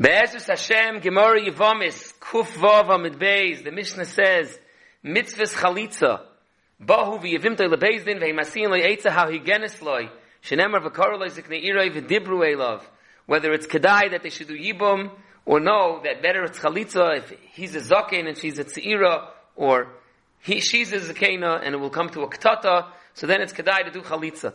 Be'ezus Hashem, Gemara Yevomis, Kuf Vav Amid Beis, the Mishnah says, Mitzvahs Chalitza, Bahu v'yevimtoi lebezdin v'himasin lo'yetza how he genis lo'i, shenemar v'karo lo'i zikne iroi v'dibru elov, whether it's kedai that they should do yibum, or no, that better it's chalitza if he's a zaken and she's a tzira, or he, she's a zakena and it will come to a ktata, so then it's kedai to do chalitza.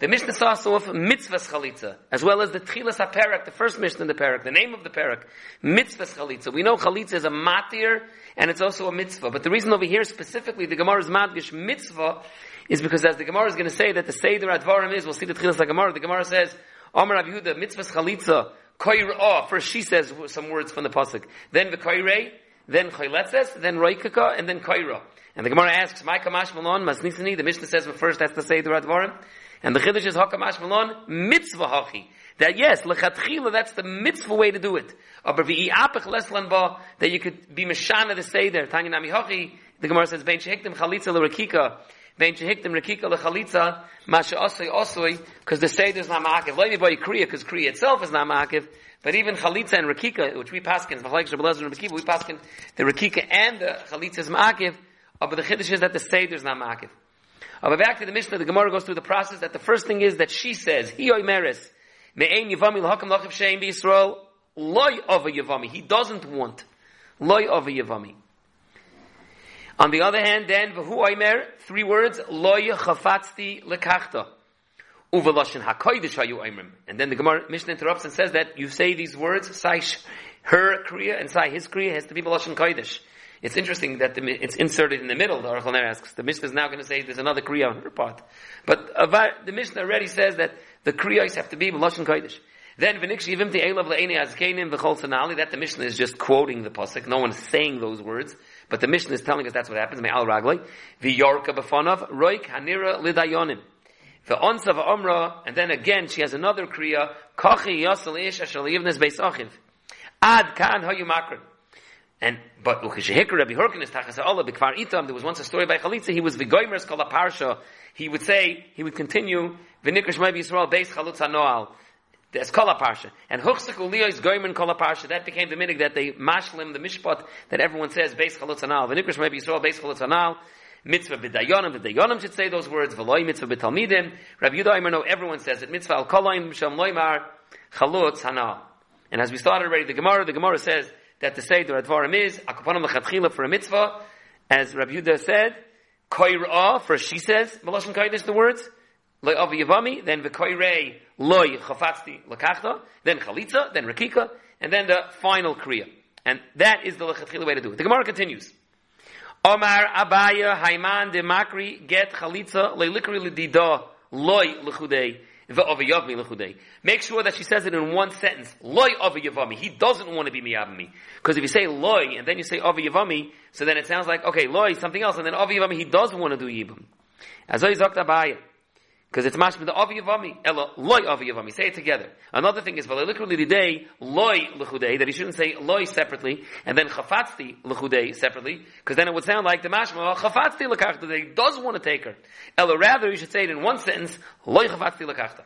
The Mishnah starts off mitzvahs chalitza, as well as the tchilas haperak, the first Mishnah in the parak, the name of the parak, mitzvahs chalitza. We know chalitza is a matir, and it's also a mitzvah. But the reason over here specifically, the Gemara's madgish mitzvah, is because as the Gemara is going to say that the Seder Advarim is, we'll see the tchilas Gemara, the Gemara says, Amar Rav Yehuda, mitzvahs chalitza, koir oh, first she says some words from the pasuk, then the koirei, then choyletzes, then roikaka, and then koira. And the Gemara asks, "My kamash malon masnisani." The Mishnah says, "But first, that's the Seder Advarim." And the Chiddush is Hakamash Malon, mitzvah hachi. That yes, lechatchila, that's the mitzvah way to do it. Aber v'i'apach leslan ba, that you could be meshana to say there. Tanya nami hachi, the Gemara says, vein shehiktim chalitza l'rekika, vein shehiktim rekika l'chalitza, masha osoi osoi, because the Seder is not ma'akiv. Let buy kriya, because kriya itself is not ma'akiv. But even chalitza and rekika, which we paskin, we paskin, the rekika and the chalitza is ma'akiv, but the Chiddush is that the Seder is not ma'akiv. Aber back to the Mishnah, the Gemara goes through the process that the first thing is that she says, Hi oimeres, me'ein yivami l'hakam lachiv shein b'Yisrael, loy ova yivami. He doesn't want. Loy ova yivami. On the other hand, then, v'hu oimer, three words, loy chafatzti lekachta. Uveloshin hakoidish hayu oimrim. And then the Gemara, Mishnah interrupts and says that you say these words, sai her kriya and sai his kriya has to be Veloshin koidish. It's interesting that the, it's inserted in the middle. The Aruch asks. The Mishnah is now going to say there's another kriya on her part, but the Mishnah already says that the kriyas have to be lashon kodesh. Then v'nikshi yivim elav le'eni azkenim v'chol sanali. That the Mishnah is just quoting the pasuk. No one is saying those words, but the Mishnah is telling us that's what happens. Me'al raglei v'yorka b'fanav roik hanira lidayonim. V'onsa v'omra, and then again she has another kriya. Kachi yasal ish ashal yivnes beis. Ad kan hayu. And but Rabbi Hurkin is tachas itam. There was once a story by Chalitza. He was v'goymers kol parsha. He would say he would continue v'nikrish maybe Yisrael beis chalutz hanoal. That's kol parsha. And huchsik uliyah is goymer kol parsha. That became the minig that they mashlim the mishpat that everyone says beis chalutz hanal. V'nikrish maybe Yisrael beis chalutz hanal. Mitzvah b'dayonim, v'dayonim should say those words. V'loy mitzvah b'talmidim. Rabbi Yudah no, everyone says it. Mitzvah al koloim shem loymar chalutz hanal. And as we started already, the Gemara, the Gemara says that the Seder Advarim is, Akapanim Lechatchila for a mitzvah, as Rabbi Yehuda said, Koirah, for she says, Malashim Koidish the words, Loy Yavami, then V'koirei Loy Chafatzti Lakachta, then Chalitza, then Rakika, and then the final Kriya. And that is the Lechatchila way to do it. The Gemara continues. Omar Abaya Haiman de Makri get Chalitza Leilikri Lidida Loy Lechudei Make sure that she says it in one sentence. Loy yavami. He doesn't want to be miyavami. Because if you say loy and then you say yavami, so then it sounds like, okay, loy, something else, and then yavami, he does want to do yibam. As I Abaya. Because it's mashma the avi yavami, ella loy avi yavami. Say it together. Another thing is literally day loy lechudei that he shouldn't say loy separately and then chafatzti lechudei separately because then it would sound like the mashma chafatzti lekachta that he does want to take her. Ella rather you should say it in one sentence loy chafatzti lekachta.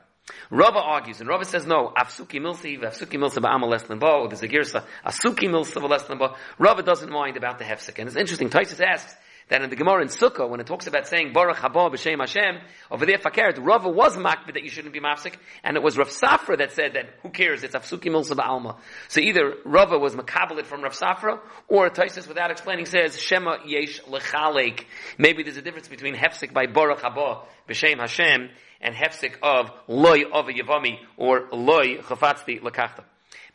Rava argues, and Rava says no. Afsuki milsi, afsuki milsa ba'amal leslin bo. There's a girsa. Asuki milsa ba'leslin bo. Rava doesn't mind about the hefsek, and it's interesting. Taisus asks, that in the Gemara in Sukkah, when it talks about saying Baruch Haba b'Shem Hashem, over there Fakert, Rava was makbid that you shouldn't be mafsik, and it was Rav Safra that said that who cares? It's Afsuki Milsa Alma. So either Rava was makabelit from Rav Safra, or Taisus, without explaining, says Shema Yesh Lechalek. Maybe there's a difference between hefsik by Baruch Haba b'Shem Hashem and hefsik of Loy of Yavami or Loy Chafatzti Lekachta.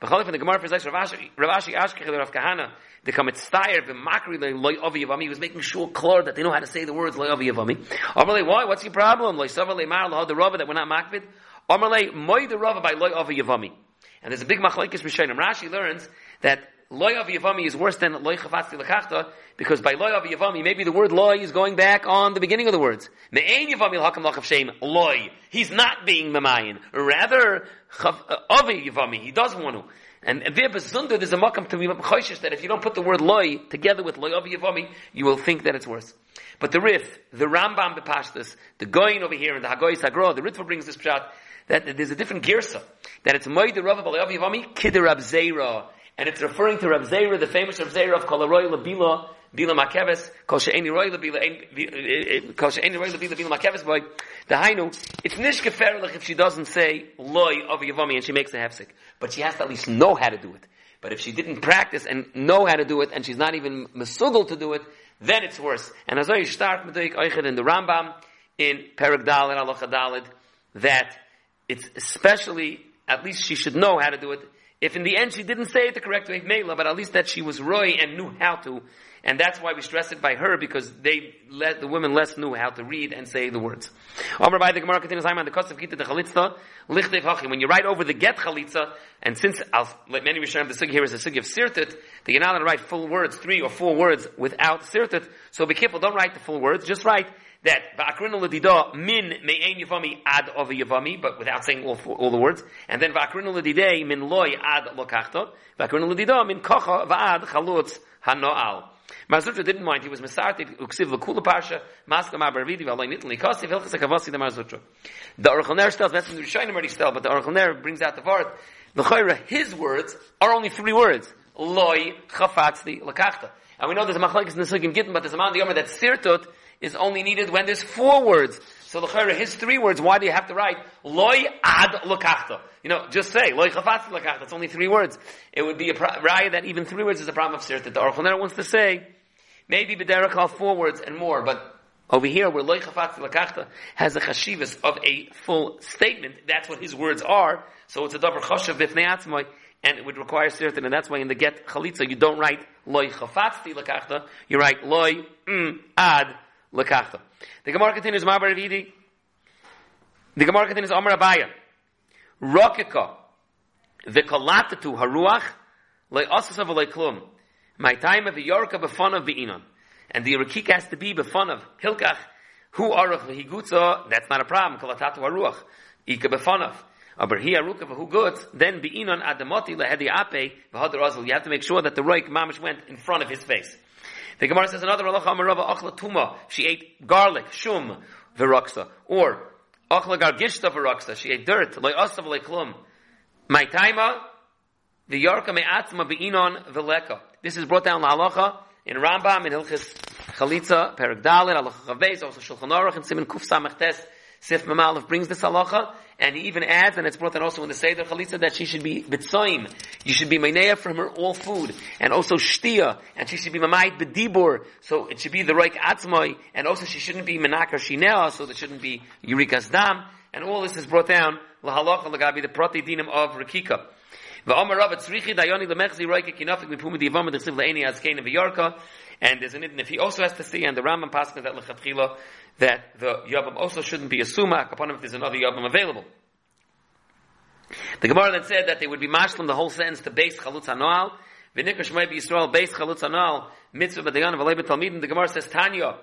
B'chalif in the Gemara for Rav Ashi, Ravashi Ashkech Rav Kahana, they come at Steyer, V'makri Loy Avi Yavami, he was making sure clear that they know how to say the words Loy Avi Yavami. Amalei, why? What's your problem? Loy Savalei Mar, the Rava that we're not makvid. Amalei, Moy the Rava by Loy Avi Yavami. And there's a big machlekes Rishonim. Rashi learns that loy of yavami is worse than loy chafatzti lekachta because by loy of yavami maybe the word loy is going back on the beginning of the words. Me'ein yavami l'hakam lachav shem loy. He's not being memayin. Rather uh, avi yavami. He doesn't want to. And there besunda there's a makam to be choishish that if you don't put the word loy together with loy avi yavami, you will think that it's worse. But the Rif, the Rambam bepashtas, the Goyin over here, and the Hagoy Sagro, the Ritva brings this pshat that there's a different girsa that it's Moed Rav Balayav Yavami Kid Rab Zera, and it's referring to Rab Zera, the famous Rab Zera of Kolaroy Labila. Bila Makeves, Kol She'eni Roy Labila, uh, uh, Kol She'eni Roy Labila, Bila Makeves boy. The Hainu, it's Nish Geferlich if she doesn't say Loy of Yavami and she makes a hefsek. But she has to at least know how to do it. But if she didn't practice and know how to do it and she's not even mesugel to do it, then it's worse. And as I start with in the Rambam in Perek Dalet Alocha Dalet that it's especially at least she should know how to do it. If in the end she didn't say it the correct way, Mela, but at least that she was roy and knew how to, and that's why we stress it by her because they let the women less knew how to read and say the words. By the Gemara continues on the cost of the chalitza hachi. When you write over the get chalitza, and since I'll let many Rishonim the sugi here is a sugi of sirtit, that you're not allowed to write full words, three or four words without sirtit. So be careful, don't write the full words, just write that va'akrinu l'dida min me'ein yavami ad of yavami, but without saying all, all the words. And then va'akrinu l'didei min loy ad lokachta. Va'akrinu l'dida min kocha va'ad chalutz hano'al. Mar Zutra didn't mind. He was mesartik uksiv l'kula parsha maskam abarvidi v'alay nitl nikasi v'ilchas hakavasi the Mar Zutra. The Aruch LaNer tells, that's in the Rishonim already still, but the Aruch LaNer brings out the vart. The his words are only three words. Loy chafatzli lakachta. And we know there's a machlekes in the Sugim Gittin, but there's a man the Yomer that sirtut is only needed when there's four words. So the his three words, why do you have to write loy ad lokachta? You know, just say loy chafatz lokachta. It's only three words. It would be a pro- right that even three words is a problem of sirta. The Aruch wants to say maybe b'derech four words and more, but over here where loy chafatz lokachta has a chashivas of a full statement, that's what his words are. So it's a davar choshev b'fnei and it would require sirtin, and that's why in the get chalitza you don't write loy chafatzti lakachta, you write loy mm, ad The Gemara continues, Vidi. The Gemara continues, Amar Abaya. Rokika. The kalatatu haruach. Le asasav le klum. My time of the yorka of be'inon. And the Rakik has to be befun of hilkach. Hu aruch v'higutza. That's not a problem. Kalatatu haruach. Ika befun of. Aber he aruka v'hu gut, then be'inon adamoti lehedi ape v'hadar azul. You have to make sure that the roik mamish went in front of his face. The Gemara says another halacha amarava achla tuma. She ate garlic, shum, viraksa. Or, achla gargishta viraksa. She ate dirt, loy asav loy klum. My taima, the yarka me'atzma be'inon veleka. This is brought down la halacha in Rambam, in Hilchis Chalitza, Perek Dalin, halacha chaveis, also Shulchan Aruch, and Simon Kuf Samach Sif Mamalov brings this halacha, and he even adds, and it's brought down also in the Seder Chalitza, that she should be bitzoim. You should be mainea from her all food. And also shtia. And she should be mamayit bedibur. So it should be the roik atzmoi. And also she shouldn't be menakar shinea, so there shouldn't be yurikas dam. And all this is brought down, lahalacha lagabi, the prati dinim of Rakika. And there's an if he also has to see, and the Rambam passes that lechatchila that the Yabam also shouldn't be a sumak upon him if there's another Yabam available. The Gemara then said that they would be mashlim the whole sentence to base chalutz hanoal. V'nikash might be Yisrael base chalutz hanoal mitzvah b'dayan v'lei b'talmidim. The Gemara says Tanya.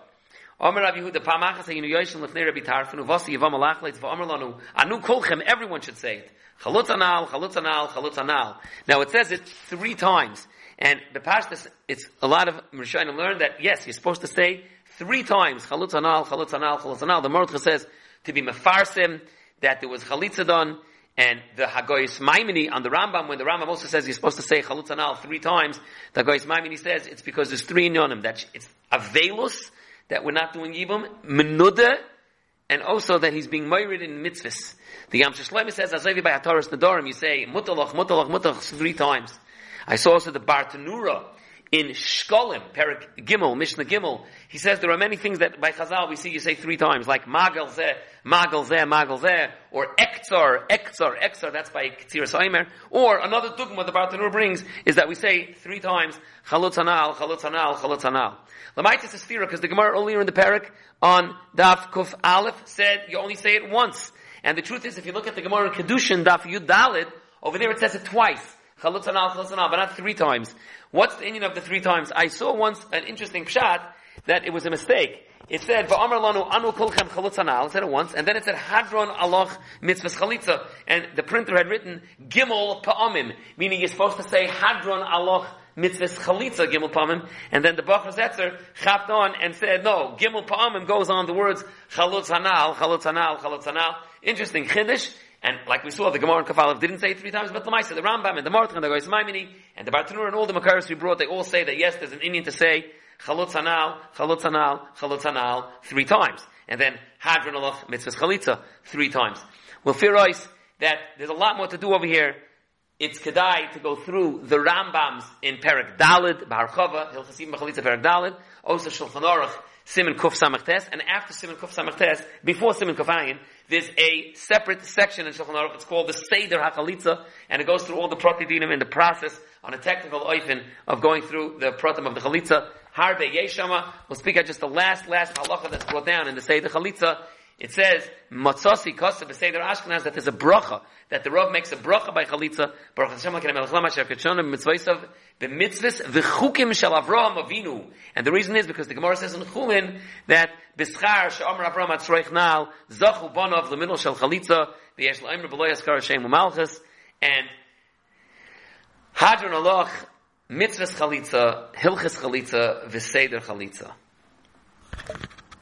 Omer Rav Yehuda pamachas hayinu yoyshim lefnei Rabbi Tarfon uvasi yivam alachleitz v'omer lanu anu kolchem. Everyone should say it. Chalutz anal, chalutz anal, chalutz anal. Now it says it three times. And the pashtas, it's a lot of Rishonim learned that yes, you're supposed to say three times chalutz anal, chalutz anal, chalutz anal. The Mordechai says to be mefarsim that there was chalitza done, and the Hagoyis Maimini on the Rambam, when the Rambam also says you're supposed to say chalutz anal three times, the Hagoyis Maimini says it's because there's three inyonim that it's avelus that we're not doing yibum, menuda, and also that he's being married in mitzvahs. The Yam Shlomo says, Azavi by Hataras Nadorim, you say, mutalach, mutalach, mutalach, three times. I saw also the Bartanura in Shkolim, Perik Gimel, Mishnah Gimel. He says there are many things that by Chazal we see you say three times, like Magal Zeh, Magal Zeh, Magal Zeh, or Ektzar, Ektzar, Ektzar, that's by Ketzir Saimer. Or another dogma the Bartanur brings is that we say three times, Chalutz Hanal, Chalutz Hanal. Lamaitis is because the Gemara earlier in the Perik on Daf Kuf Aleph said you only say it once. And the truth is, if you look at the Gemara in Kedushin, Daf Yud Dalid, over there it says it twice. Chalutz anal, chalutz anal, but not three times. What's the Indian of the three times? I saw once an interesting pshat that it was a mistake. It said, "Va'amar lanu anu kolchem chalutz anal." It said it once, and then it said hadron aloch mitzvahs chalitza, and the printer had written gimel pa'amim, meaning you're supposed to say hadron aloch mitzvahs chalitza gimel pa'amim, and then the Bachar Zetzer chapped on and said, "No, gimel pa'amim goes on the words chalutz anal, chalutz anal, chalutz anal." Interesting chiddush. And like we saw, the Gemara and Kafalev didn't say three times, but the Maisa, the Rambam and the Martin and the Goyis Maimini and the Bartanur and all the Makaris we brought, they all say that yes, there's an Indian to say Chalutz Anal, Chalutz Anal, Chalutz Anal, three times. And then Hadron Alach, Mitzvahs Chalitza, three times. We'll fear that there's a lot more to do over here. It's Kedai to go through the Rambams in Perak Dalid, Bahar Chava, Hilchasim B'chalitza Perak Dalid, also Shulchan Aruch, Simon Kuf Samachtes, and after Simon Kuf Samachtes, before Simon Kuf Ayin, there's a separate section in Shulchan Aruch, it's called the Seder HaChalitza, and it goes through all the Pratidinim in the process on a technical oifin of going through the Pratim of the Chalitza, Harbe Yeshama. We'll speak at just the last, last halacha that's brought down in the Seder Chalitza. It says, Matzasi Kosa B'Seder Ashkenaz, that there's a bracha, that the Rav makes a bracha by Chalitza, Baruch Hashem HaKenem Melech Lama Asher Ketshona B'Mitzvaysav B'Mitzvahs V'Chukim Shel Avraham Avinu. And the reason is because the Gemara says in Chulin that B'Schar She'omer Avraham Atzroich Nal Zachu Bonov L'Middle Shel Chalitza V'yesh L'Omer B'Lo Yaskar Hashem U'Malchus and Hadron Aloch Mitzvahs Chalitza, Hilchas Chalitza, V'Seder Chalitza.